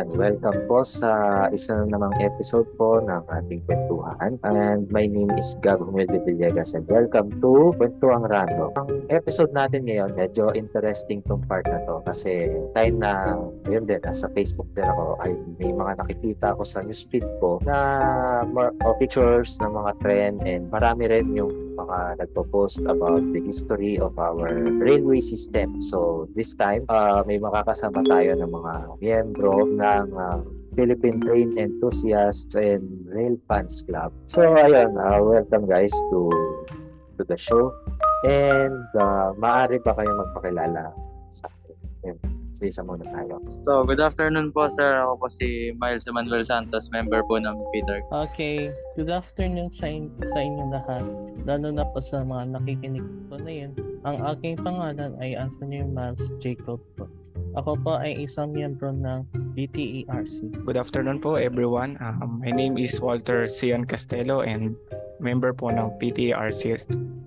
Ayan, welcome po sa isa na namang episode po ng ating kwentuhan. And my name is Gab Humilde Villegas and welcome to Kwentuang Rando. Ang episode natin ngayon, medyo interesting tong part na to kasi time na, yun din, nasa Facebook din ako, ay may mga nakikita ko sa newsfeed ko na more, pictures ng mga trend and marami rin yung mga nagpo-post about the history of our railway system. So this time, uh, may makakasama tayo ng mga miyembro ng uh, Philippine Train Enthusiasts and Rail Fans Club. So ayun, uh, welcome guys to to the show. And uh, maaari ba kayo magpakilala sa akin? Sa isa muna tayo. So, good afternoon po sir. Ako po si Miles Emmanuel Santos, member po ng Peter. Okay, good afternoon sa, in- sa inyo lahat. Lalo na po sa mga nakikinig po na yun. Ang aking pangalan ay Anthony Miles Jacob po. Ako po ay isang miyembro ng BTERC. Good afternoon po everyone. Um, my name is Walter Cion Castelo and member po ng PTRC.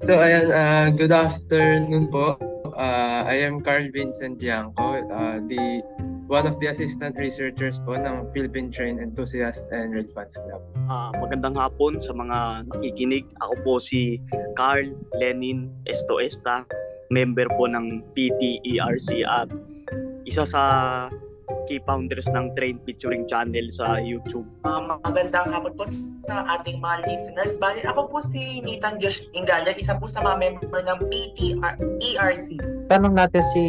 So ayan, uh, good afternoon po. Uh, I am Carl Vincent Gianco, uh, the one of the assistant researchers po ng Philippine Train Enthusiast and Red Fans Club. Uh, magandang hapon sa mga nakikinig. Ako po si Carl Lenin Estoesta, member po ng PTERC at isa sa key founders ng Train Featuring Channel sa YouTube. Uh, magandang hapon po sa ating mga listeners. Bali, ako po si Nathan Josh Ingala, isa po sa mga member ng PTERC. Tanong natin si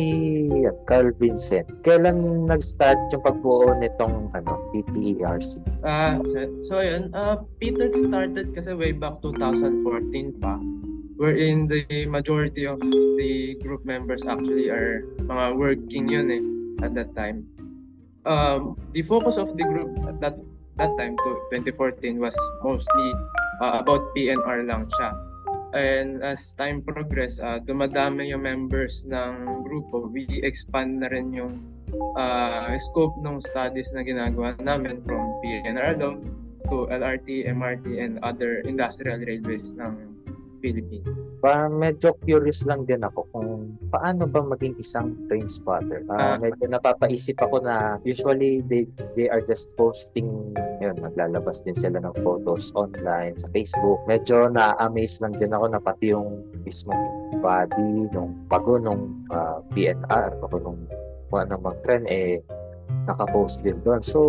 Carl Vincent. Kailan nag-start yung pagbuo nitong ano, PTERC? Uh, so, so ayun, uh, Peter started kasi way back 2014 pa wherein the majority of the group members actually are mga working yun eh at that time. Um, the focus of the group at that that time to 2014 was mostly uh, about PNR lang siya. And as time progress, uh, dumadami yung members ng grupo. We expand na rin yung uh, scope ng studies na ginagawa namin from PNR alone to LRT, MRT, and other industrial railways ng Philippines. Pa medyo curious lang din ako kung paano ba maging isang train spotter. Uh, medyo napapaisip ako na usually they they are just posting yun, naglalabas din sila ng photos online sa Facebook. Medyo na-amaze lang din ako na pati yung mismo body nung bago nung uh, PNR, bago nung kung ano mang trend eh nakapost din doon. So,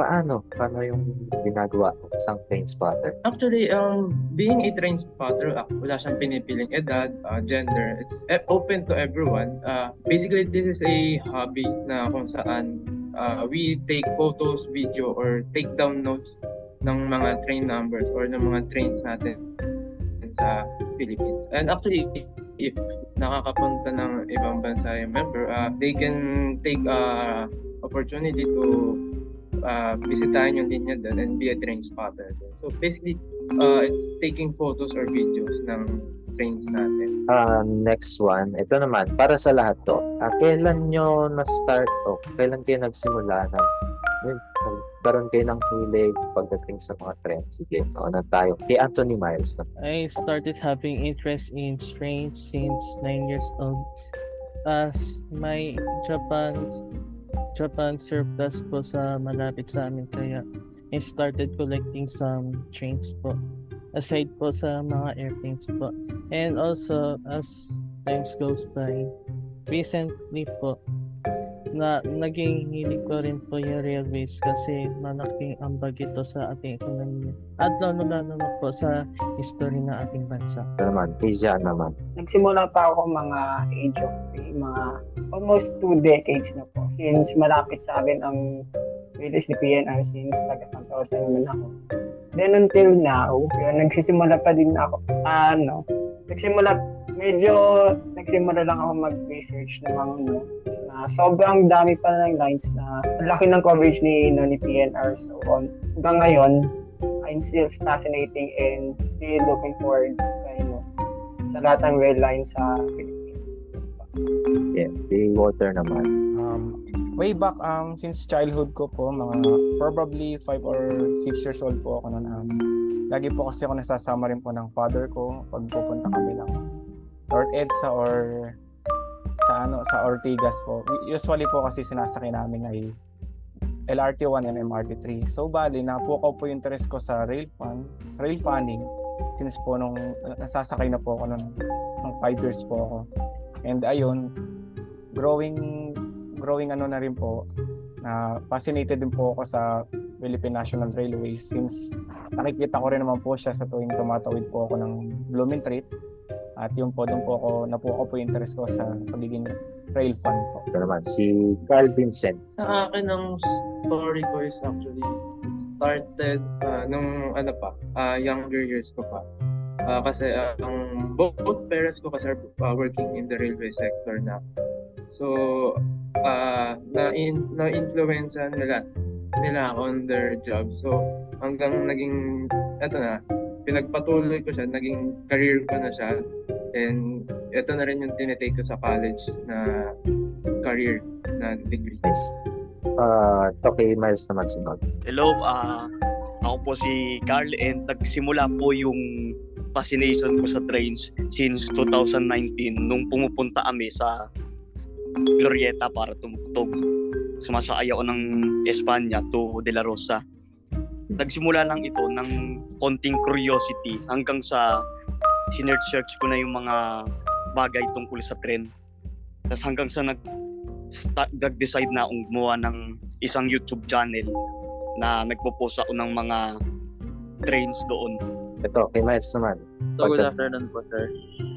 paano? Paano yung ginagawa ng isang train spotter? Actually, um, being a train spotter, uh, wala siyang pinipiling edad, uh, gender. It's uh, open to everyone. Uh, basically, this is a hobby na kung saan uh, we take photos, video, or take down notes ng mga train numbers or ng mga trains natin sa Philippines. And actually, if nakakapunta ng ibang bansa yung member, uh, they can take uh, opportunity to uh, bisitahin yung linya doon and be a train spotter. Din. So basically, uh, it's taking photos or videos ng trains natin. Uh, next one, ito naman, para sa lahat to, uh, kailan nyo na-start o kailan kayo nagsimula ng nagkaroon kayo ng hilig pagdating sa mga trends. Sige, na tayo. Kay Anthony Miles na. I started having interest in trains since 9 years old. As my Japan Japan surplus po sa malapit sa amin kaya I started collecting some trains po. Aside po sa mga airplanes po. And also as times goes by recently po na naging hilig ko rin po yung railways kasi malaking ambag ito sa ating ekonomiya at lalo lalo na po sa history ng ating bansa. Ito naman, Kizia naman. Nagsimula pa ako mga age of mga almost two decades na po since malapit sa akin ang British ni PNR since taga Santa Rosa naman ako. Then until now, yun, nagsisimula pa din ako, ano, nagsimula, medyo nagsimula lang ako mag-research ng mga ano, sobrang dami pa ng lines na laki ng coverage ni no, ni PNR so on. Hanggang ngayon, I'm still fascinating and still looking forward kay no, sa lahat ng rail lines sa Philippines. Yeah, the water naman. Um, way back um since childhood ko po mga probably 5 or 6 years old po ako noon um, lagi po kasi ako nasasama rin po ng father ko pag pupunta kami ng North EDSA or sa ano sa Ortigas po. Usually po kasi sinasakay namin ay LRT1 and MRT3. So bali, napukaw po yung interest ko sa rail fan, sa rail fanning since po nung nasasakay na po ako nung, nung 5 years po ako. And ayun, growing growing ano na rin po na fascinated din po ako sa Philippine National Railways since nakikita ko rin naman po siya sa tuwing tumatawid po ako ng Blooming Treat at yun po doon po ako napukaw po po yung interest ko sa pagiging rail fan po. Ito naman, si Carl Vincent. Sa akin, ang story ko is actually started uh, nung ano pa, uh, younger years ko pa. Uh, kasi uh, ang both, both parents ko kasi are uh, working in the railway sector na. So, uh, na in na influencean nila nila on their job. So, hanggang naging eto na, pinagpatuloy ko siya, naging career ko na siya. And ito na rin yung tinitake ko sa college na career na degree. Uh, okay, Miles naman sunod. Hello, ah ako po si Carl and nagsimula po yung fascination ko sa trains since 2019 nung pumupunta kami sa Glorieta para tumugtog. Sumasakay ako ng Espanya to De La Rosa. Nagsimula lang ito ng konting curiosity hanggang sa sinearch-search ko na yung mga bagay tungkol sa tren. Tapos hanggang sa nag start, nag-decide na akong gumawa ng isang YouTube channel na nagpo-post ako ng mga trains doon. Ito, kay Miles naman. So, good afternoon po, sir.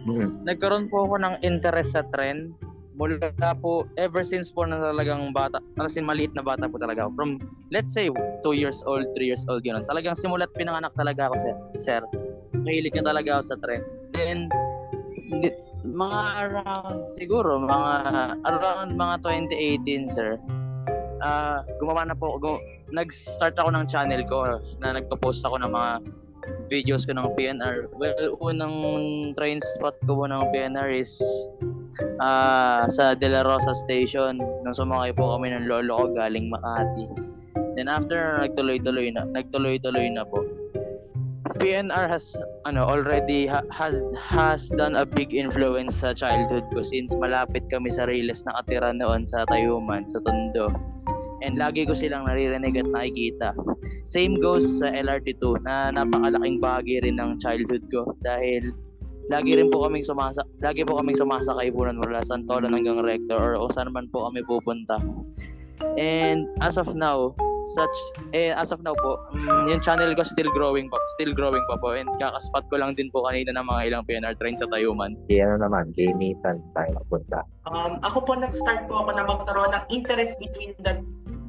Mhm. Nagkaroon po ako ng interest sa trend. Mula po, ever since po na talagang bata, in maliit na bata po talaga ako. From, let's say, 2 years old, 3 years old, gano'n. Talagang simulat pinanganak talaga ako, sir. sir. Mahilig na talaga ako sa trend. Then, mga around, siguro, mga, around mga 2018, sir. Ah, gumawa na po, gu- nag-start ako ng channel ko na nagpo-post ako ng mga videos ko ng PNR. Well, unang train spot ko po ng PNR is ah sa De La Rosa Station. Nung sumakay po kami ng lolo ko galing Makati. Then after nagtuloy-tuloy na, nagtuloy-tuloy na po. PNR has ano already ha- has has done a big influence sa childhood ko since malapit kami sa Riles nakatira noon sa Tayuman sa Tondo. And lagi ko silang naririnig at nakikita. Same goes sa LRT2 na napakalaking bahagi rin ng childhood ko dahil lagi rin po kaming sumasa lagi po kaming sumasakay po nun mula Santolan hanggang Rector or kung saan man po kami pupunta. And as of now, such eh as of now po, mm, yung channel ko still growing po, still growing pa po and kakaspot ko lang din po kanina ng mga ilang PNR trains sa Tayuman. Kay ano naman, kay Nathan tayo napunta. Um, ako po nag-start po ako na magkaroon ng interest between the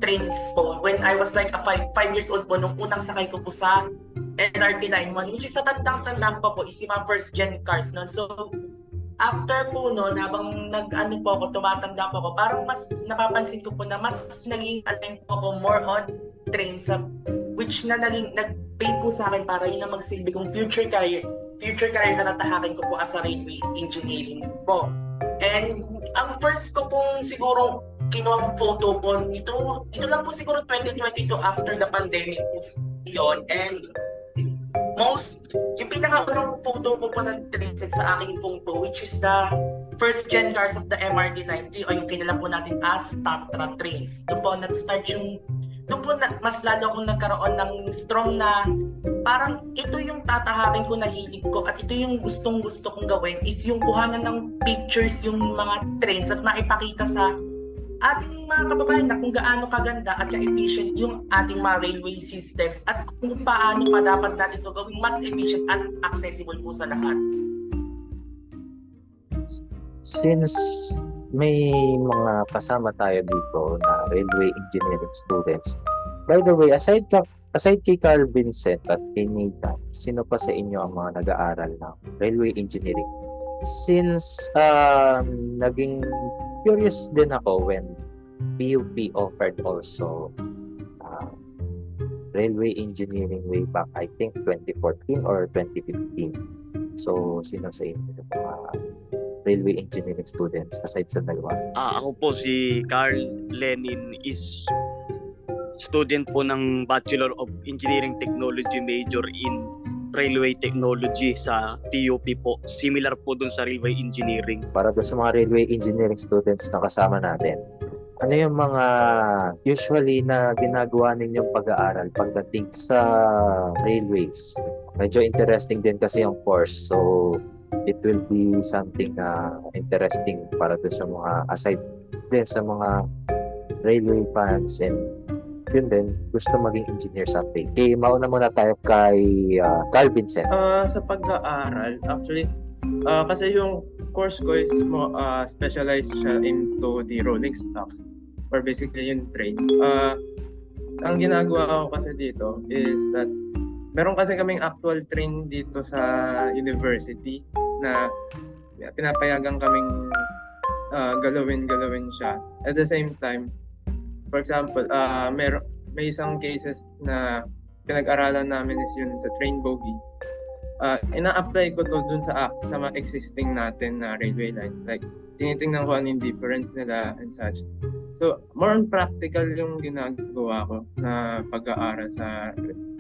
trains po when I was like a 5 5 years old po nung unang sakay ko po sa LRT line 1 which is sa tandang-tandang pa po is yung mga first gen cars nun. So after po noon habang nag-ano po ako, tumatanda po ako, parang mas napapansin ko po na mas naging align po ako more on trains sa which na naging nag-pay po sa akin para yun ang magsilbi kong future career future career na natahakin ko po as a railway engineering po. And ang first ko pong siguro kinuha photo po nito, ito lang po siguro 2022 after the pandemic po yun. And most, yung pinakaunang photo ko po ng traced sa aking po, which is the first gen cars of the MRT 93 o yung kinala po natin as Tatra trains. Doon po nag-start yung doon po na, mas lalo akong nagkaroon ng strong na parang ito yung tatahakin ko na hilig ko at ito yung gustong gusto kong gawin is yung kuhanan ng pictures yung mga trains at maipakita sa ating mga kababayan na kung gaano kaganda at ka-efficient yung ating mga railway systems at kung paano pa dapat natin ito gawing mas efficient at accessible po sa lahat. Since may mga kasama tayo dito na railway engineering students, by the way, aside ka, aside kay Carl Vincent at kay Nathan, sino pa sa inyo ang mga nag-aaral ng railway engineering? Since um, naging curious din ako when PUP offered also uh, railway engineering way back, I think 2014 or 2015. So, sino sa inyo yung mga railway engineering students aside sa dalawa? Ah, ako po si Carl Lenin is student po ng Bachelor of Engineering Technology major in Railway Technology sa TUP po. Similar po dun sa Railway Engineering. Para doon sa mga railway engineering students na kasama natin, ano yung mga usually na ginagawa ninyong pag-aaral pagdating sa railways? Medyo interesting din kasi yung course. So, it will be something na interesting para doon sa mga aside din sa mga railway fans and yun din, gusto maging engineer someday. Okay, mauna muna tayo kay uh, Carl Vincent. Ah, sa pag-aaral, actually, ah, kasi yung course ko is mo ah, specialized siya into the rolling stocks or basically yung train. Ah, ang ginagawa ko kasi dito is that meron kasi kaming actual train dito sa university na pinapayagan kaming ah, galawin-galawin siya. At the same time, for example, ah mer may isang cases na pinag-aralan namin is yun sa train bogie. Ah, ina-apply ko to dun sa app sa mga existing natin na railway lines. Like, tinitingnan ko ano yung difference nila and such. So, more on practical yung ginagawa ko na pag-aaral sa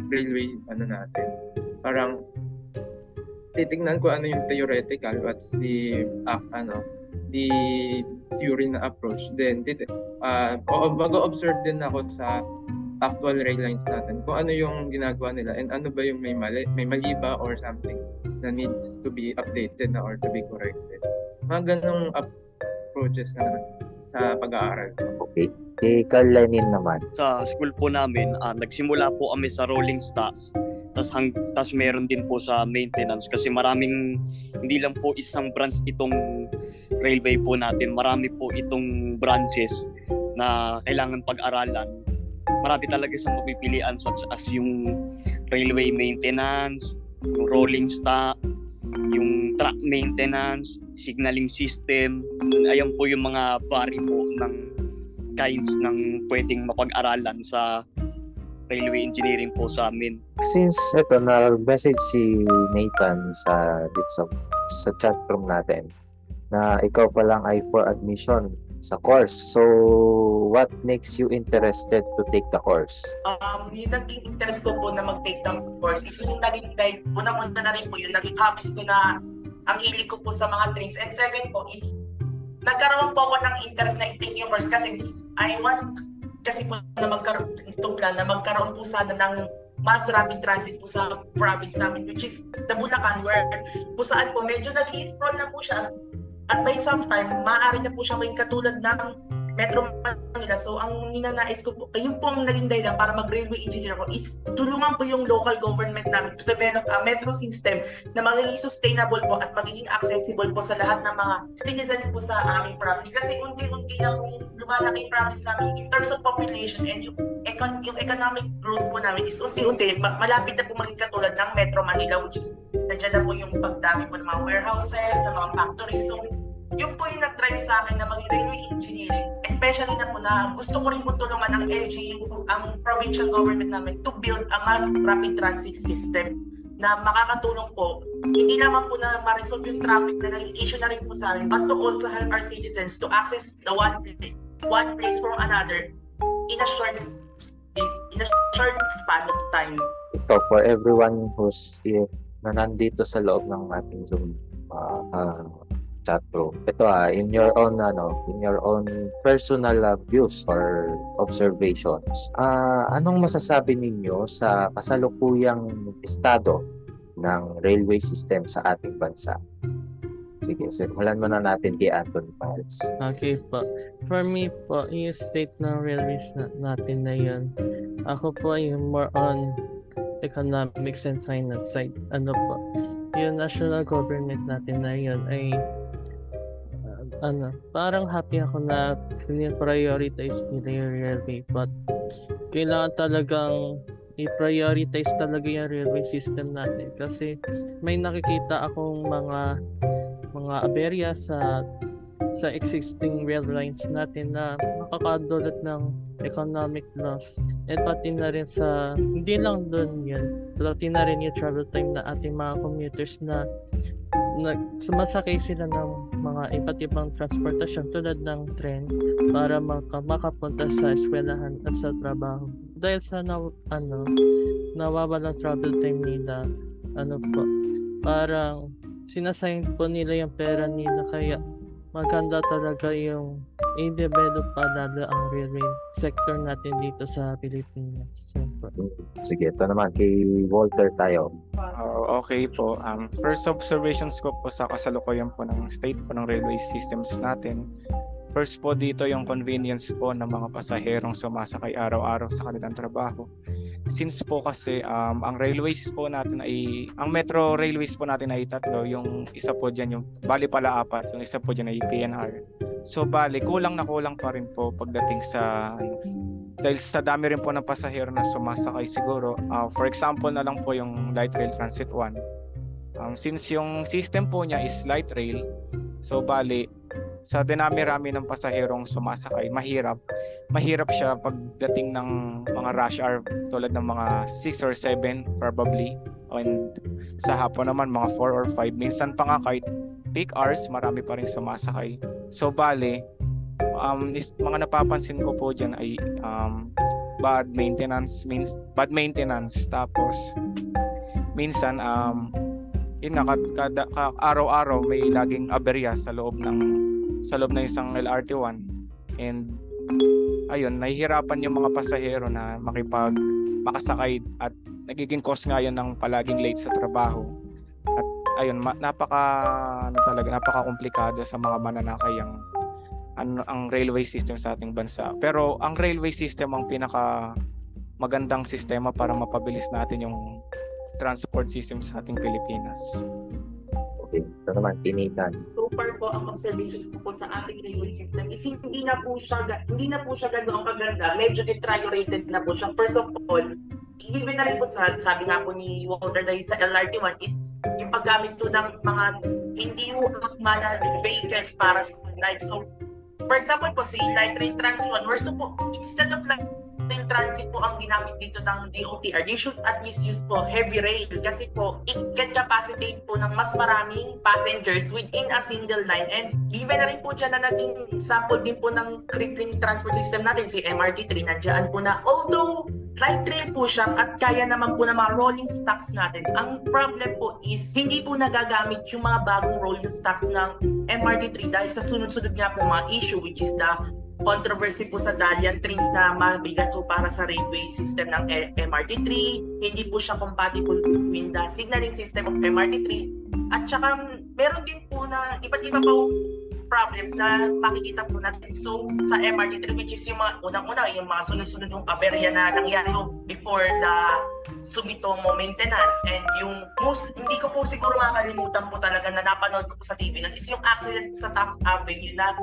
railway ano natin. Parang titingnan ko ano yung theoretical, what's the uh, ano, the theory na approach. Then tit uh, mag-observe din ako sa actual rail lines natin kung ano yung ginagawa nila and ano ba yung may mali, may mali ba or something na needs to be updated na or to be corrected. Mga ganong approaches na sa pag-aaral. Okay. Kay Carl Lenin naman. Sa school po namin, ah, nagsimula po kami sa rolling stocks. Tapos hang, tas meron din po sa maintenance kasi maraming hindi lang po isang branch itong railway po natin. Marami po itong branches na kailangan pag-aralan. Marami talaga sa mapipilian such as yung railway maintenance, yung rolling stock, yung track maintenance, signaling system. Ayan po yung mga vary po ng kinds ng pwedeng mapag-aralan sa railway engineering po sa amin. Since ito na-message si Nathan sa dito sa, sa chat room natin na ikaw pa lang ay for admission sa course. So, what makes you interested to take the course? Um, yung naging interest ko po na mag-take ng course is yung naging dahil unang-una na rin po yung naging hobbies ko na ang hilig ko po sa mga trains. And second po is nagkaroon po ako ng interest na i-take yung course kasi I want kasi po na magkaroon itong plan na magkaroon po sana ng mass rapid transit po sa province namin which is the Bulacan where po saan po medyo nag-i-sprawl na po siya at by some time maaari na po siya maging katulad ng Metro Manila. So, ang ninanais ko po, ayun po ang naging dahilan para mag-railway engineer ko is tulungan po yung local government namin to develop a metro system na magiging sustainable po at magiging accessible po sa lahat ng mga citizens po sa aming province. Kasi unti-unti na pong lumalaki yung province namin in terms of population and yung, econ- yung economic growth po namin is unti-unti, ma- malapit na po maging katulad ng Metro Manila which is nandiyan na po yung pagdami po ng mga warehouses, ng mga factories. So, yun po yung nag-drive sa akin na maging railway engineering. Especially na po na gusto ko rin po tulungan ng LGU, ang provincial government namin, to build a mass rapid transit system na makakatulong po, hindi naman po na ma-resolve yung traffic na naging issue na rin po sa amin, but to also help our citizens to access the one, one place from another in a short in a short span of time. Ito, for everyone who's here, na nandito sa loob ng ating Zoom uh, uh, chat room. Ito ah, in your own ano, in your own personal uh, views or observations. Ah, anong masasabi ninyo sa kasalukuyang estado ng railway system sa ating bansa? Sige, simulan muna natin kay Anton Miles. Okay po. For me po, yung state ng railways na, natin na yun, ako po yung more on economics and finance side. Ano po, yung national government natin na yun ay uh, ano, parang happy ako na prioritize nila yung railway. But kailangan talagang i-prioritize talaga yung railway system natin. Kasi may nakikita akong mga mga aberya sa sa existing rail lines natin na nakakadulot ng economic loss. At pati na rin sa hindi lang doon yun pati na rin yung travel time na ating mga commuters na nag sumasakay sila ng mga iba't ibang transportasyon tulad ng tren para maka, makapunta sa eskwelahan at sa trabaho. Dahil sa na, ano nawawalang travel time nila ano po parang sinasayang po nila yung pera nila kaya maganda talaga yung i-develop pa lalo ang railway sector natin dito sa Pilipinas. Po. Sige, ito naman kay Walter tayo. Oh, okay po. Um, first observations ko po sa kasalukuyan po ng state po ng railway systems natin. First po dito yung convenience po ng mga pasaherong sumasakay araw-araw sa kanilang trabaho. Since po kasi um, ang railways po natin ay, ang metro railways po natin ay tatlo, yung isa po dyan, yung bali pala apat, yung isa po dyan ay PNR. So bali, kulang na kulang pa rin po pagdating sa ano, dahil sa dami rin po ng pasahero na sumasakay siguro. Uh, for example na lang po yung Light Rail Transit 1. Um, since yung system po niya is light rail, so bali, sa dinami-rami ng pasaherong sumasakay, mahirap. Mahirap siya pagdating ng mga rush hour tulad ng mga 6 or 7 probably. And sa hapon naman mga 4 or 5. Minsan pa nga kahit peak hours, marami pa rin sumasakay. So bale, um, is, mga napapansin ko po dyan ay um, bad maintenance means bad maintenance tapos minsan um yun nga kada, kada araw-araw may laging aberya sa loob ng sa loob ng isang LRT1 and ayun nahihirapan yung mga pasahero na makipag makasakay at nagiging cause nga yan ng palaging late sa trabaho. At ayun ma- napaka ano talaga napaka komplikado sa mga mananakay ang ano ang railway system sa ating bansa. Pero ang railway system ang pinaka magandang sistema para mapabilis natin yung transport system sa ating Pilipinas. Naman, tinitan. so far po ang observation ko po sa ating railway system is hindi na po siya hindi na po siya ganoon kaganda. Medyo deteriorated na po siya. First of all, given na rin po sa sabi nga po ni Walter dahil sa LRT1 is yung paggamit po ng mga hindi po mana vehicles para sa night. So, for example po, si Rail Trans 1, we're suppo, instead of Light Rail Transit po ang ginamit dito ng DOTR, they should at least use po heavy rail kasi po it can capacitate po ng mas maraming passengers within a single line. And given na rin po dyan na naging sample din po ng crippling transport system natin, si MRT3 nandiyan po na. Although light rail po siya at kaya naman po ng mga rolling stocks natin. Ang problem po is hindi po nagagamit yung mga bagong rolling stocks ng MRT3 dahil sa sunod-sunod nga po mga issue which is the controversy po sa Dalian trains na mabigat po para sa railway system ng E- MRT3. Hindi po siya compatible between the signaling system of MRT3. At saka meron din po na iba't iba pa problems na makikita po natin. So, sa MRT3, which is yung mga unang-una, yung mga sunod-sunod yung aberya na nangyari before the Sumitomo maintenance. And yung most, hindi ko po siguro makakalimutan po talaga na napanood ko sa TV nun is yung accident sa Taft Avenue na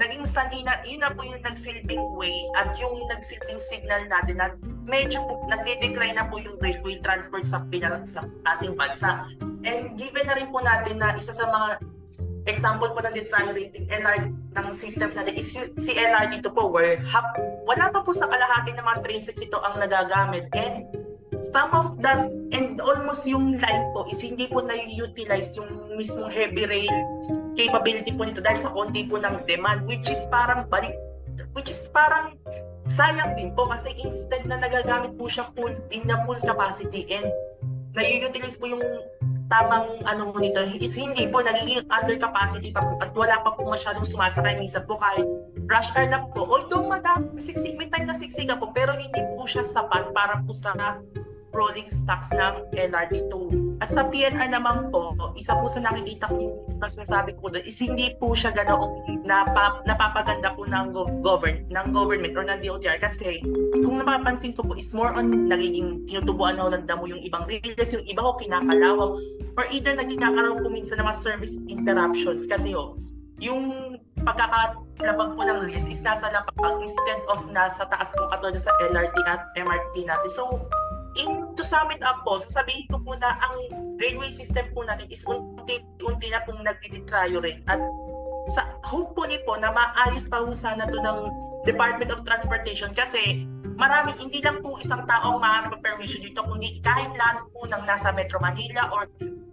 naging sanina, yun na po yung nagsilbing way at yung nagsilbing signal natin na medyo po, nagde-decline na po yung railway transport sa, pinal- sa ating bansa. And given na rin po natin na isa sa mga example po ng deteriorating LR ng systems natin is si LR dito po where hap, wala pa po sa kalahati ng mga train ito ang nagagamit and some of that and almost yung line po is hindi po na-utilize yung mismong heavy rail capability po nito dahil sa konti po ng demand which is parang balik which is parang sayang din po kasi instead na nagagamit po siya full in na full capacity and na-utilize po yung tamang ano nito is hindi po nagiging under capacity pa po at wala pa po masyadong sumasakay. Minsan po kahit rush hour na po although madami siksik may time na siksika po pero hindi po siya sapat para po sa rolling stocks ng LRT2 at sa PNR naman po isa po sa nakikita ko mas nasabi ko doon is hindi po siya ganoong napa, napapaganda po ng go- govern ng government or ng DOTR kasi kung napapansin ko po is more on nagiging tinutubuan na ng damo yung ibang rails, yung iba ko kinakalawang or either nagkakaroon po minsan ng mga service interruptions. Kasi ho, yung pagkakalabag po ng rails is nasa lapag instead of nasa taas po katulad sa LRT at MRT natin. So, in to sum it up po, sasabihin ko po na ang railway system po natin is unti-unti na pong nagdi-deteriorate. At sa hopefully po na maayos pa po sana to ng Department of Transportation kasi marami hindi lang po isang tao ang mahanap ng permission dito kundi kahit lahat po ng nasa Metro Manila or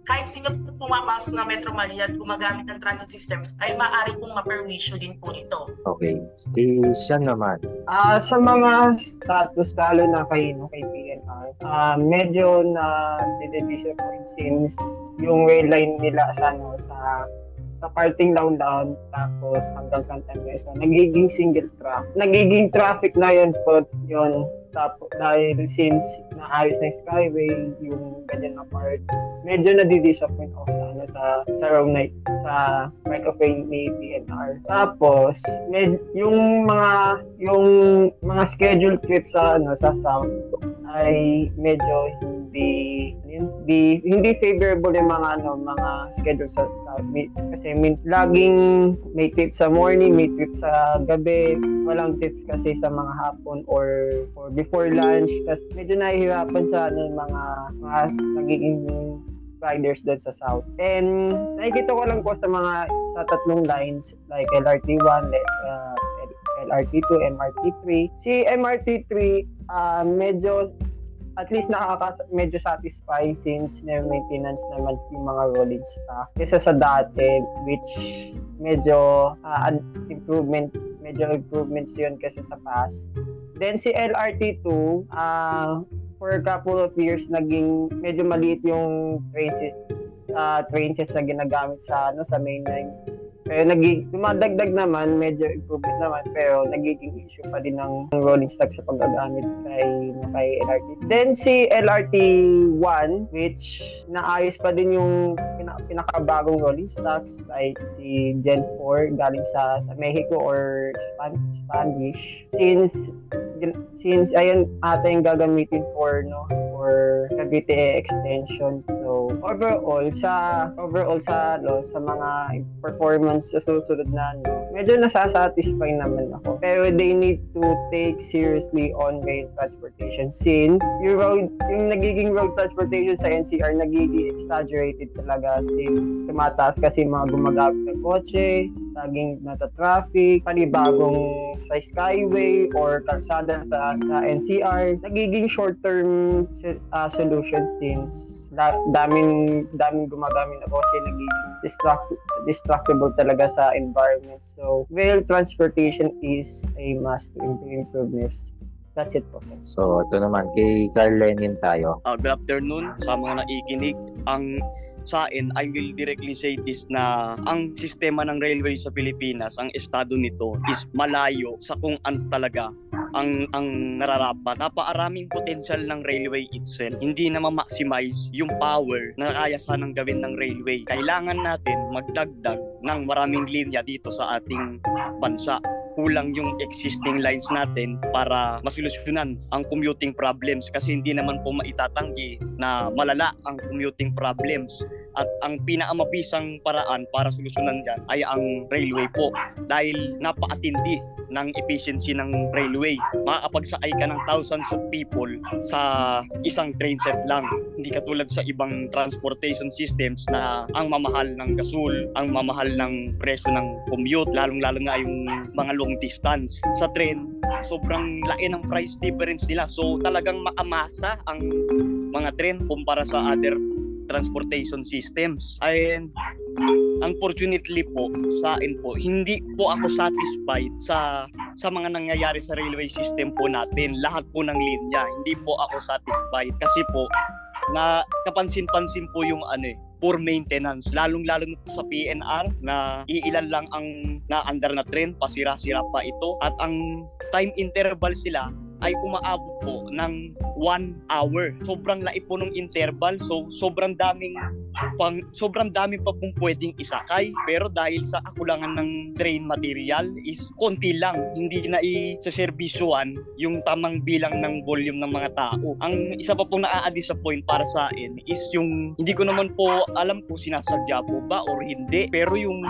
kahit sino po pumapasok ng Metro Manila at gumagamit ng transit systems ay maaari pong ma-permission din po ito. Okay. Si Sean naman. Ah, sa mga status lalo na kay no kay PNR, ah medyo na disappoint since yung rail line nila sa ano sa sa parting down-down tapos hanggang Santa Mesa, nagiging single track. Nagiging traffic na yun po yun tapos dahil since naayos na yung skyway, yung ganyan na part, medyo nadidisappoint ako sa ano sa sa road night sa microphone ni PNR. Tapos med, yung mga yung mga schedule trips sa ano sa south ay medyo hindi hindi hindi favorable yung mga ano mga schedule sa south kasi means laging may trip sa morning, may trip sa gabi, walang tips kasi sa mga hapon or or before lunch kasi medyo nahihirapan sa ano mga mga nagiging riders doon sa south. And nakikita ko lang po sa mga sa tatlong lines like LRT1, uh, LRT2, MRT3. Si MRT3 uh, medyo at least nakaka medyo satisfy since na maintenance naman yung mga rolling stock kaysa sa dati which medyo uh, improvement medyo improvements yun kasi sa past. Then si LRT2 uh, for a couple of years naging medyo maliit yung train uh, train na ginagamit sa ano sa mainline pero naging, dumadagdag naman, medyo improvement naman, pero nagiging issue pa din ng rolling stock sa paggagamit kay, kay LRT. Then si LRT1, which naayos pa din yung pina, pinakabagong rolling stocks like si Gen 4 galing sa, sa Mexico or Span, Spanish. Since since ayun ating gagamitin for no for Cavite extension. So overall sa overall sa no, sa mga performance sa susunod na ano, medyo nasasatisfy naman ako. Pero they need to take seriously on rail transportation since yung road yung nagiging road transportation sa NCR nagiging exaggerated talaga since tumataas kasi mga gumagamit ng kotse, laging nata-traffic, panibagong sa skyway or kalsada sa, sa NCR, nagiging short-term uh, solutions din. Da, daming, daming gumagamit na kotse, nagiging destruct, destructible talaga sa environment. So, rail transportation is a must to improve this. That's it po. So, ito naman, kay Carl Lenin tayo. Uh, good afternoon sa mga nakikinig. Ang sa akin, I will directly say this na ang sistema ng railway sa Pilipinas, ang estado nito is malayo sa kung ano talaga ang ang nararapat. Napaaraming potential ng railway itself. Hindi na ma-maximize yung power na kaya sanang gawin ng railway. Kailangan natin magdagdag ng maraming linya dito sa ating bansa kulang yung existing lines natin para masolusyonan ang commuting problems kasi hindi naman po maitatanggi na malala ang commuting problems at ang pinakamabisang paraan para solusyonan dyan ay ang railway po dahil napaatindi ng efficiency ng railway. Makakapagsakay ka ng thousands of people sa isang train set lang. Hindi katulad sa ibang transportation systems na ang mamahal ng gasol, ang mamahal ng presyo ng commute, lalong-lalo na yung mga long distance. Sa train, sobrang laki ng price difference nila. So talagang maamasa ang mga train kumpara sa other transportation systems. And unfortunately po sa akin po hindi po ako satisfied sa sa mga nangyayari sa railway system po natin. Lahat po ng linya hindi po ako satisfied. Kasi po na kapansin-pansin po yung ano eh poor maintenance. Lalong lalo na po sa PNR na iilan lang ang naandar na train pasira-sira pa ito. At ang time interval sila ay umaabot po ng 1 hour. Sobrang laip po ng interval. So, sobrang daming pang, sobrang dami pa pong pwedeng isakay. Pero dahil sa kakulangan ng train material is konti lang. Hindi na i-servisyoan yung tamang bilang ng volume ng mga tao. Ang isa pa pong naa-disappoint para sa akin is yung, hindi ko naman po alam kung sinasadya po ba or hindi. Pero yung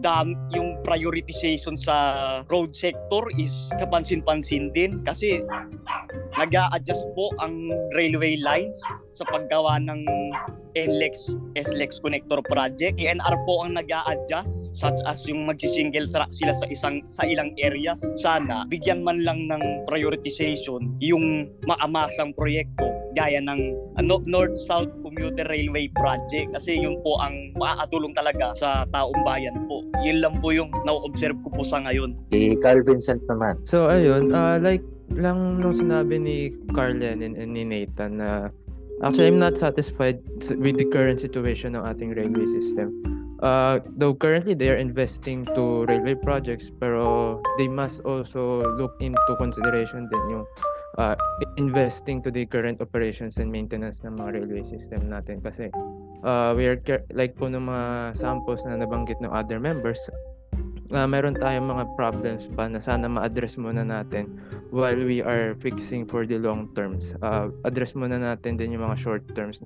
dam, yung prioritization sa road sector is kapansin-pansin din kasi nag adjust po ang railway lines sa paggawa ng NLEX SLEX connector project. ENR po ang nag adjust such as yung mag-single track sila sa isang sa ilang areas. Sana bigyan man lang ng prioritization yung maamasang proyekto gaya ng ano, North-South Commuter Railway Project kasi yun po ang makakatulong talaga sa taong bayan po. Yun lang po yung na-observe ko po sa ngayon. Kay Carl Vincent naman. So ayun, uh, like lang nung sinabi ni Carl Lenin and ni Nathan na actually I'm not satisfied with the current situation ng ating railway system. uh, though currently they are investing to railway projects pero they must also look into consideration din yung uh, investing to the current operations and maintenance ng mga railway system natin kasi uh, we are like po ng mga samples na nabanggit ng other members uh, meron tayong mga problems pa na sana ma-address muna natin while we are fixing for the long terms. Uh, address muna natin din yung mga short terms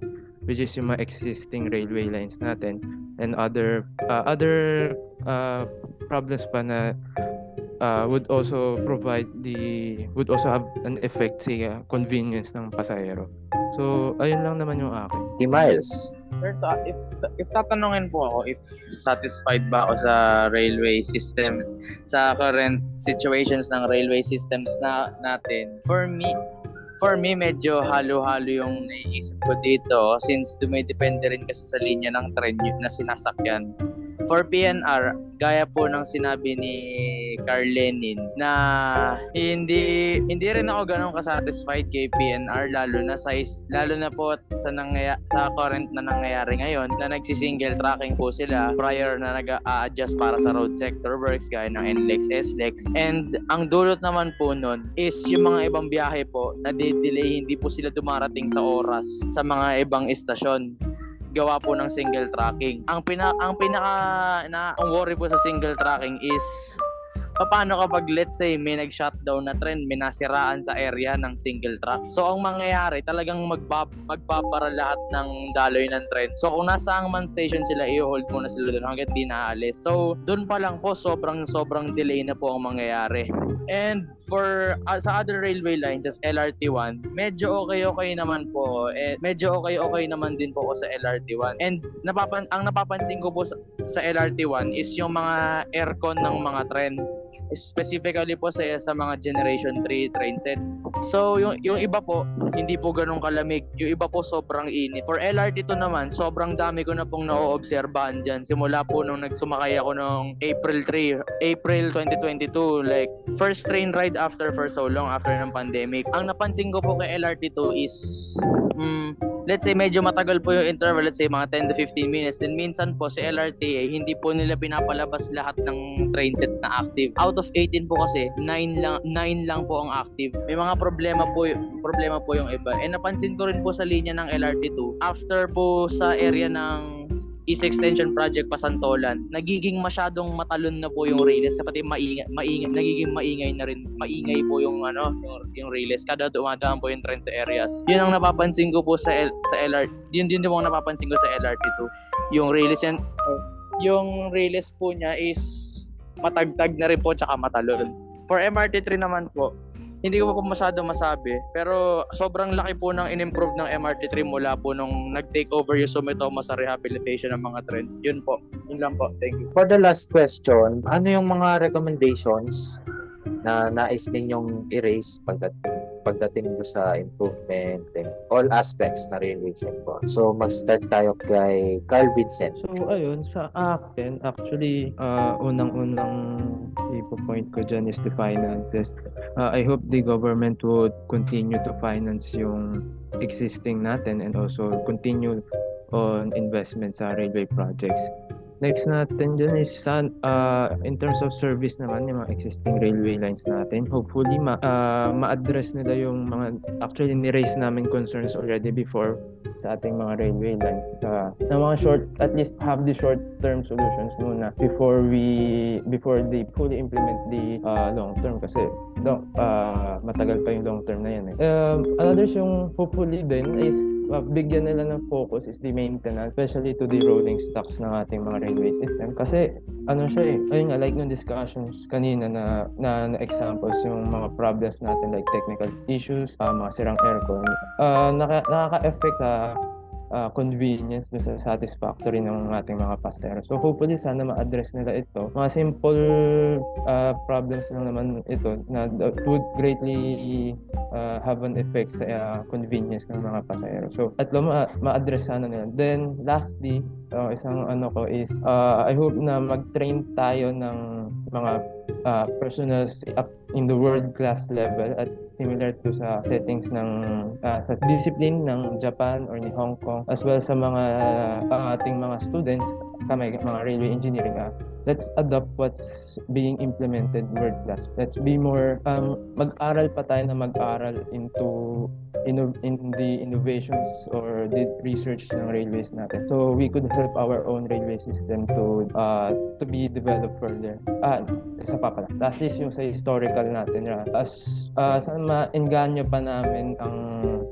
which is yung mga existing railway lines natin and other uh, other uh, problems pa na uh, would also provide the would also have an effect sa uh, convenience ng pasahero. So, ayun lang naman yung akin. Si Miles. Sir, ta- if, if tatanungin po ako if satisfied ba ako sa railway system, sa current situations ng railway systems na natin, for me, for me, medyo halo-halo yung naiisip ko dito since dumidepende rin kasi sa linya ng yun na sinasakyan. For PNR, gaya po ng sinabi ni Carl Lenin na hindi hindi rin ako ganun ka-satisfied kay PNR lalo na sa lalo na po sa nangyaya, sa current na nangyayari ngayon na nagsi-single tracking po sila prior na nag-a-adjust para sa road sector works gaya ng NLEX, SLEX and ang dulot naman po nun is yung mga ibang biyahe po na delay hindi po sila dumarating sa oras sa mga ibang istasyon gawa po ng single tracking. Ang pina ang pinaka na ang worry po sa single tracking is paano kapag let's say may nag-shutdown na trend, may nasiraan sa area ng single track. So ang mangyayari, talagang magbab magbabara lahat ng daloy ng trend. So kung nasa ang man station sila, i-hold muna sila doon hanggat di naalis. So doon pa lang po, sobrang sobrang delay na po ang mangyayari. And for uh, sa other railway lines, as LRT1, medyo okay-okay naman po. Eh, medyo okay-okay naman din po ako sa LRT1. And napapan ang napapansin ko po sa, sa LRT1 is yung mga aircon ng mga tren specifically po sa sa mga generation 3 train sets. So yung yung iba po hindi po ganun kalamig. Yung iba po sobrang init. For LRT to naman, sobrang dami ko na pong naoobserbahan diyan simula po nung nagsumakay ako nung April 3, April 2022 like first train ride after for so long after ng pandemic. Ang napansin ko po kay LRT2 is mm, let's say medyo matagal po yung interval, let's say mga 10 to 15 minutes, then minsan po sa LRTA, hindi po nila pinapalabas lahat ng train sets na active. Out of 18 po kasi, 9 lang 9 lang po ang active. May mga problema po problema po yung iba. And napansin ko rin po sa linya ng LRT2, after po sa area ng East Extension Project Pasantolan, nagiging masyadong matalon na po yung rails pati maingay, maingay nagiging maingay na rin maingay po yung ano yung, yung rails kada dumadaan po yung train sa areas. Yun ang napapansin ko po sa L, sa LRT. Yun din yung napapansin ko sa LRT2. Yung rails yan yung rails po niya is matagtag na rin po tsaka matalon. For MRT3 naman po, hindi ko po masyado masabi pero sobrang laki po ng in-improve ng MRT3 mula po nung nag-take over yung Sumitomo sa rehabilitation ng mga trend. Yun po. Yun lang po. Thank you. For the last question, ano yung mga recommendations na nais ninyong erase pagdating pagdating do sa improvement in all aspects na railway sector. So mag-start tayo kay Carl Vincent. So ayun, sa akin, actually, uh, unang-unang ipo-point ko dyan is the finances. Uh, I hope the government would continue to finance yung existing natin and also continue on investment sa railway projects. Next natin dyan is san, uh, in terms of service naman yung mga existing railway lines natin. Hopefully ma, uh, ma-address nila yung mga actually ni-raise namin concerns already before sa ating mga railway lines. Uh, na mga short, at least have the short term solutions muna before we before they fully implement the uh, long term kasi long, uh, matagal pa yung long term na yan. Eh. Um, another yung hopefully din is uh, bigyan nila ng focus is the maintenance especially to the rolling stocks ng ating mga railway system. Kasi ano siya eh ayun nga like yung discussions kanina na na, na examples yung mga problems natin like technical issues uh, mga sirang aircon. Uh, naka, nakaka-affect sa uh, convenience do sa satisfactory ng ating mga pasahero. So hopefully sana ma-address nila ito. Mga simple uh, problems lang naman ito na would greatly uh, have an effect sa uh, convenience ng mga pasahero. So atlo ma- ma-address sana nila. Then lastly, uh, isang ano ko is uh, I hope na mag-train tayo ng mga uh, personals up in the world class level at similar to sa settings ng uh, sa discipline ng Japan or ni Hong Kong as well sa mga uh, ating mga students kami, mga railway engineering, ah, let's adopt what's being implemented world class. Let's be more, um, mag-aral pa tayo na mag-aral into inno- in the innovations or the research ng railways natin. So we could help our own railway system to uh, to be developed further. Ah, isa pa pala. Last is yung sa historical natin. ah, As uh, sana ma-enganyo pa namin ang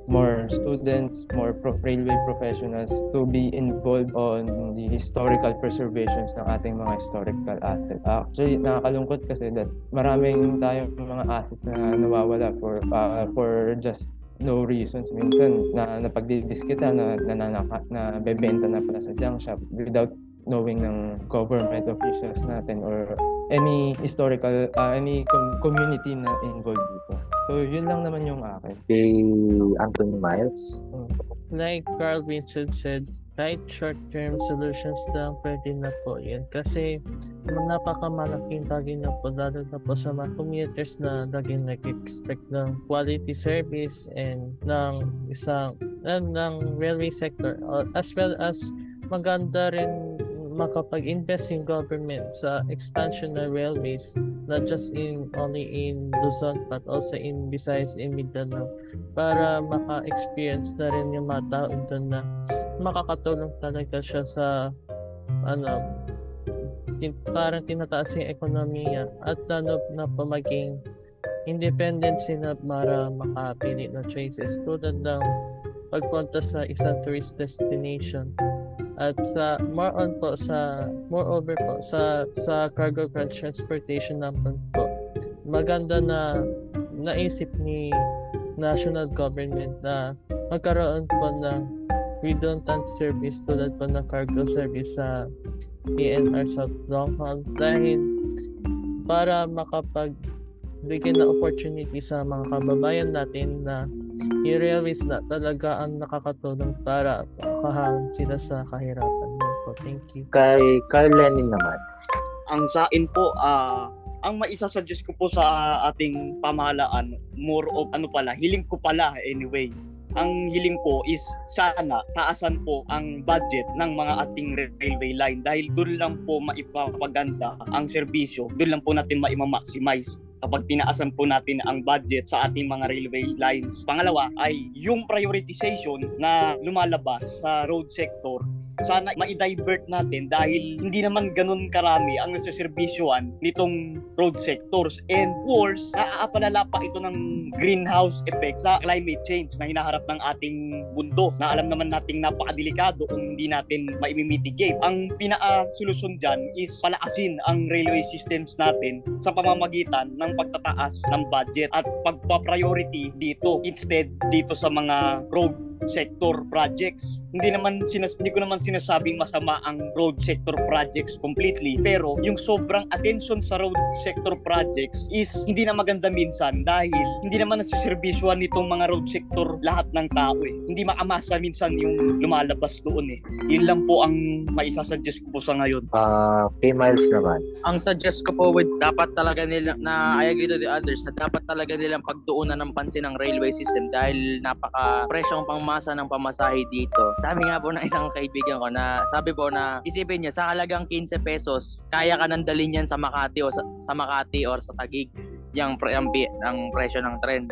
more students, more pro- railway professionals to be involved on the historical preservations ng ating mga historical assets. Actually, nakakalungkot kasi that maraming tayong mga assets na nawawala for uh, for just no reasons. Minsan, na napagdidis kita na nananaka, na bebenta na pala sa junk shop without knowing ng government officials natin or any historical, uh, any com- community na involved dito. So, yun lang naman yung akin. Kay Anthony Miles. like Carl Vincent said, kahit short-term solutions lang pwede na po yun. Kasi napakamalaking bagay na po lalo na po sa mga commuters na laging nag-expect ng quality service and ng isang uh, ng railway sector as well as maganda rin makapag-invest in government sa expansion ng railways not just in only in Luzon but also in Visayas and Mindanao para maka-experience na rin yung mga tao doon na makakatulong talaga siya sa ano tin- parang tinataas yung ekonomiya at lalo na po maging independent sila para makapili ng choices tulad ng pagpunta sa isang tourist destination. At sa more on po sa moreover po sa sa cargo ground transportation naman po maganda na naisip ni national government na magkaroon po ng redundant service tulad po ng cargo service sa PNR South Long Haul dahil para makapag bigyan ng opportunity sa mga kababayan natin na railways na talaga ang nakakatulong para makahahan sila sa kahirapan. Yun po. Thank you. Kay Carl Lenin naman. ang sain po ah ang maisasuggest ko po sa ating pamahalaan more of ano pala hiling ko pala anyway ang hiling ko is sana taasan po ang budget ng mga ating railway line dahil doon lang po maipapaganda ang serbisyo doon lang po natin maima-maximize kapag tinaasan po natin ang budget sa ating mga railway lines. Pangalawa ay yung prioritization na lumalabas sa road sector sana ma-divert natin dahil hindi naman ganun karami ang nagsiservisyoan nitong road sectors and worse, naaapalala pa ito ng greenhouse effect sa climate change na hinaharap ng ating mundo na alam naman nating napakadelikado kung hindi natin maimimitigate. Ang pinaka-solusyon dyan is palakasin ang railway systems natin sa pamamagitan ng pagtataas ng budget at pagpa-priority dito instead dito sa mga road sector projects. Hindi naman sinas hindi ko naman sinasabing masama ang road sector projects completely, pero yung sobrang attention sa road sector projects is hindi na maganda minsan dahil hindi naman nasiservisyohan nitong mga road sector lahat ng tao eh. Hindi maamasa minsan yung lumalabas doon eh. Yun lang po ang maisasuggest ko po sa ngayon. Ah, kay Miles naman. ang suggest ko po with dapat talaga nila na I agree to the others na dapat talaga nilang pagtuunan ng pansin ng railway system dahil napaka presyong pangmasa ng pamasahe dito. Sabi nga po ng isang kaibigan ko na sabi po na isipin niyo sa halagang 15 pesos kaya ka nang dalhin yan sa Makati o sa, sa Makati or sa Taguig yung, ang, pi- ang presyo ng tren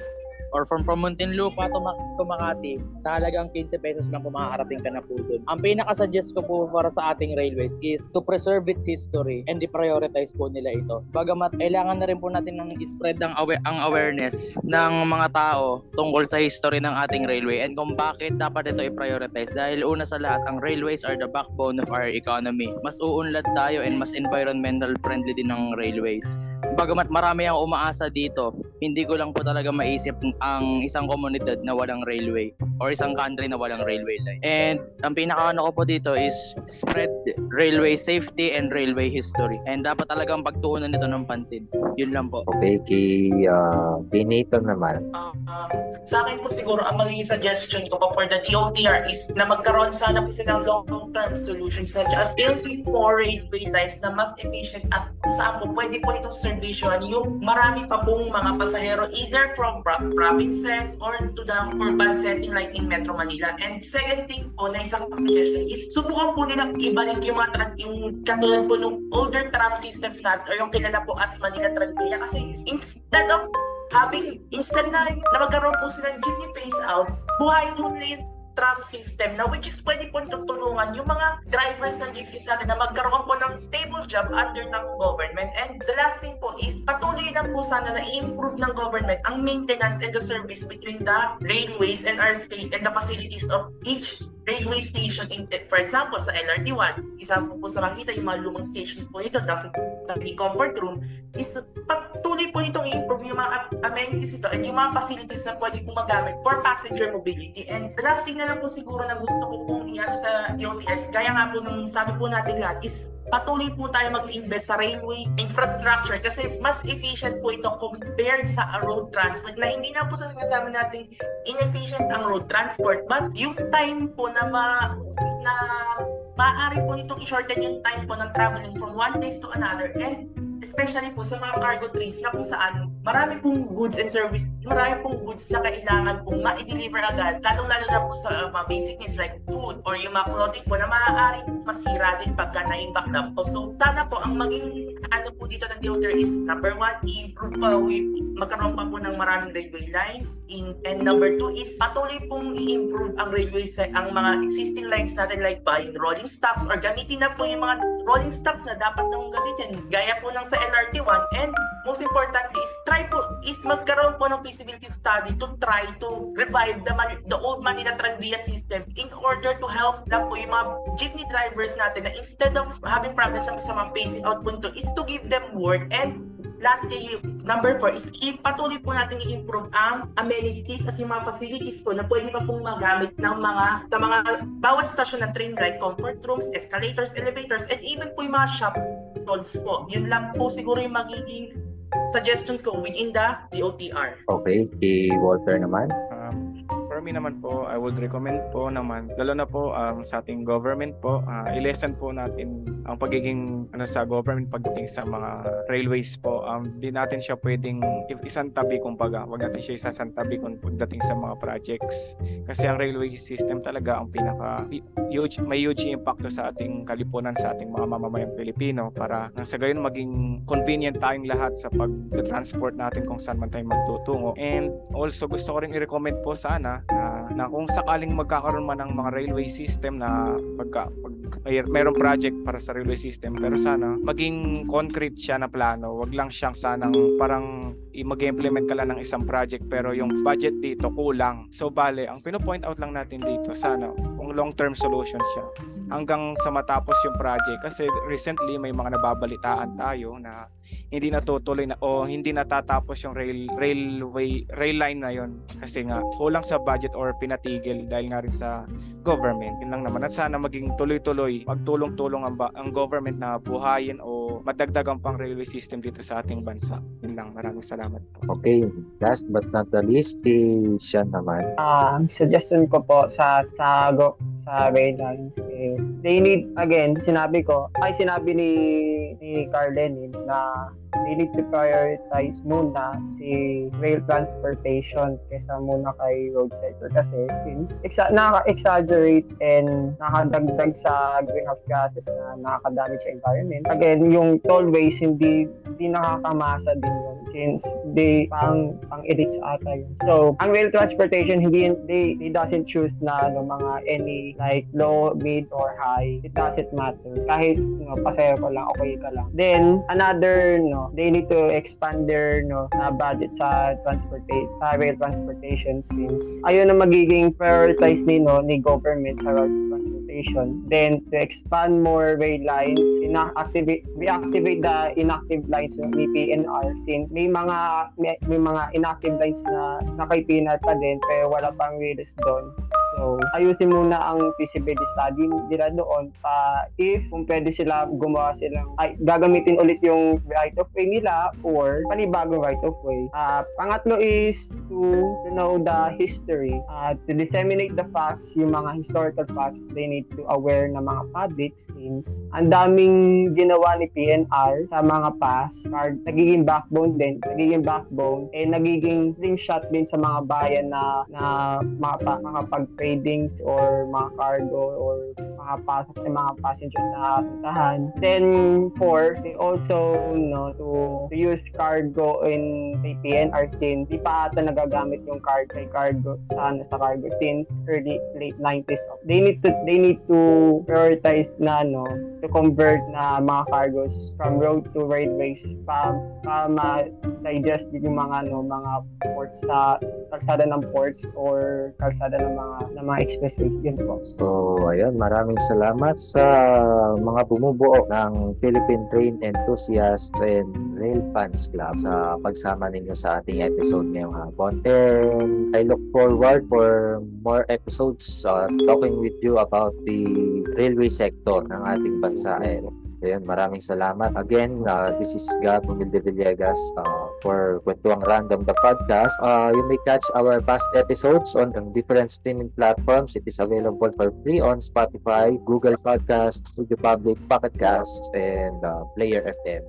or from, Muntinlupa to, Mak- to Makati, sa halagang 15 pesos lang po ka na po dun. Ang pinaka-suggest ko po para sa ating railways is to preserve its history and i-prioritize po nila ito. Bagamat kailangan na rin po natin ng spread ang, awa- ang awareness ng mga tao tungkol sa history ng ating railway and kung bakit dapat ito i-prioritize. Dahil una sa lahat, ang railways are the backbone of our economy. Mas uunlad tayo and mas environmental friendly din ng railways. Bagamat marami ang umaasa dito, hindi ko lang po talaga maisip ang isang komunidad na walang railway or isang country na walang railway line. And ang pinakaano ko po dito is spread railway safety and railway history. And dapat talagang pagtuunan nito ng pansin. Yun lang po. Okay, kay, uh, kay Nathan naman. Um, sa akin po siguro, ang magiging suggestion ko po for the DOTR is na magkaroon sana po sila ng long-term solutions such as building more railway lines na mas efficient at kung saan po pwede po itong service transportation yung marami pa pong mga pasahero either from pro- provinces or to the urban setting like in Metro Manila. And second thing po na isang suggestion is subukan po nilang ibalik yung mga tran- yung katulad po nung older tram systems natin or yung kilala po as Manila Tranvia kasi instead of having instead na, na magkaroon po sila ng jeepney phase out, buhayin na yung tram system na which is pwede po tutulungan yung mga drivers ng jeepneys natin na magkaroon po ng stable job under ng government. And the last thing po is patuloy lang po sana na i-improve ng government ang maintenance and the service between the railways and our state and the facilities of each railway station. In, for example, sa LRT1, isa po po sa makita yung mga lumang stations po ito, dahil sa comfort room, is patuloy po itong i-improve yung mga amenities ito and yung mga facilities na pwede po magamit for passenger mobility. And the last thing na lang po siguro na gusto ko pong i sa DOTS, gaya nga po nung sabi po natin lahat, is patuloy po tayo mag-invest sa railway infrastructure kasi mas efficient po ito compared sa road transport na hindi na po sa sinasabi natin inefficient ang road transport. But yung time po na ma na maaari po itong i-shorten yung time po ng traveling from one place to another and especially po sa mga cargo trains na kung saan marami pong goods and service, marami pong goods na kailangan pong ma-deliver agad, lalong-lalo na po sa uh, mga basic needs like food or yung mga clothing po na maaari masira din pagka na-impact lang po. So, sana po ang maging ano po dito ng DOTR is number one, i-improve pa, magkaroon pa po ng maraming railway lines. In, and number two is patuloy pong i-improve ang railway sa ang mga existing lines natin like buying rolling stocks or gamitin na po yung mga rolling stocks na dapat nang gamitin. Gaya po ng sa LRT1 and most importantly is try po is magkaroon po ng feasibility study to try to revive the, Man- the old Manila Tranvia system in order to help na po yung mga jeepney drivers natin na instead of having problems sa mga pacing out punto is to give them work and lastly, number four is ipatuloy po natin i-improve ang amenities at yung mga facilities po na pwede pa pong magamit ng mga sa mga bawat stasyon ng train like comfort rooms, escalators, elevators, and even po yung mga shops stalls po. Yun lang po siguro yung magiging suggestions ko within the DOTR. Okay, si Walter naman. Um, me naman po, I would recommend po naman, lalo na po um, sa ating government po, uh, i-lesson po natin ang pagiging ano sa government pagdating sa mga railways po. Um, di natin siya pwedeng isang tabi kumbaga, wag natin siya isasantabi kung pagdating sa mga projects. Kasi ang railway system talaga ang pinaka huge, may huge impact sa ating kalipunan sa ating mga mamamayang Pilipino para nang sa gayon maging convenient tayong lahat sa pag-transport natin kung saan man tayo magtutungo. And also gusto ko rin i-recommend po sana na, na kung sakaling magkakaroon man ng mga railway system na pagka, pag may, mayroong project para sa railway system pero sana maging concrete siya na plano. Wag lang siyang sanang parang mag-implement ka lang ng isang project pero yung budget dito kulang. So bale ang pino-point out lang natin dito sana kung long term solution siya hanggang sa matapos yung project. Kasi recently may mga nababalitaan tayo na hindi natutuloy na o hindi natatapos yung rail railway rail line na yon kasi nga kulang sa budget or pinatigil dahil nga rin sa government. Yun lang naman. At sana maging tuloy-tuloy magtulong-tulong ang, ba- ang government na buhayin o madagdagan pang railway system dito sa ating bansa. Yun lang. Maraming salamat po. Okay, last but not the least, si Sean naman. Ah, ang suggestion ko po sa sa go, sa lines is they need again sinabi ko ay sinabi ni ni Carl Lenin na they need to prioritize muna si rail transportation kaysa muna kay road sector kasi since exa- nakaka-exaggerate and nakadagdag sa greenhouse gases na nakakadami sa environment. Again, yung tollways hindi hindi nakakamasa din yun since they pang pang edit sa ata yun. So, ang rail transportation hindi they, they doesn't choose na ano, mga any like low, mid or high. It doesn't matter. Kahit you know, pasero ko lang, okay ka lang. Then another no, they need to expand their no na budget sa transportation sa rail transportation since ayun ang magiging prioritize ni no ni government sa road transportation. Then to expand more rail lines, inactivate reactivate the inactive lines ng PNR since may mga may, may mga inactive lines na na pa din pero wala pang release doon. So, ayusin muna ang feasibility study nila doon pa if kung pwede sila gumawa silang, ay, gagamitin ulit yung right of way nila or panibagong right of way. Ah, pangatlo is to, to know the history, uh, to disseminate the facts, yung mga historical facts, they need to aware ng mga public since ang daming ginawa ni PNR sa mga past. Card, nagiging backbone din, nagiging backbone, eh nagiging slingshot din sa mga bayan na na mga, pag-tradings or mga cargo or mga pasok sa mga passengers na puntahan. Then, four, they also, no, to, to use cargo in kay PNR since di pa ata nagagamit yung card kay cargo sa, ano, sa cargo since early, late 90s. They need to, they need to prioritize na, no, to convert na mga cargos from road to railways pa, pa ma-digest yung mga, no, mga ports sa kalsada ng ports or kalsada ng mga ng mga expressways yun po. So, ayun, maraming salamat sa mga bumubuo ng Philippine Train Enthusiasts and Rail Fans Club sa pagsama ninyo sa ating episode ngayong hapon. And I look forward for more episodes uh, talking with you about the railway sector ng ating bansa. And Ayun, maraming salamat. Again, uh, this is Gab Humilde Villegas uh, for Kwentuang Random the podcast. Uh, you may catch our past episodes on the different streaming platforms. It is available for free on Spotify, Google Podcast, Radio Public, Pocket Cast, and uh, Player FM.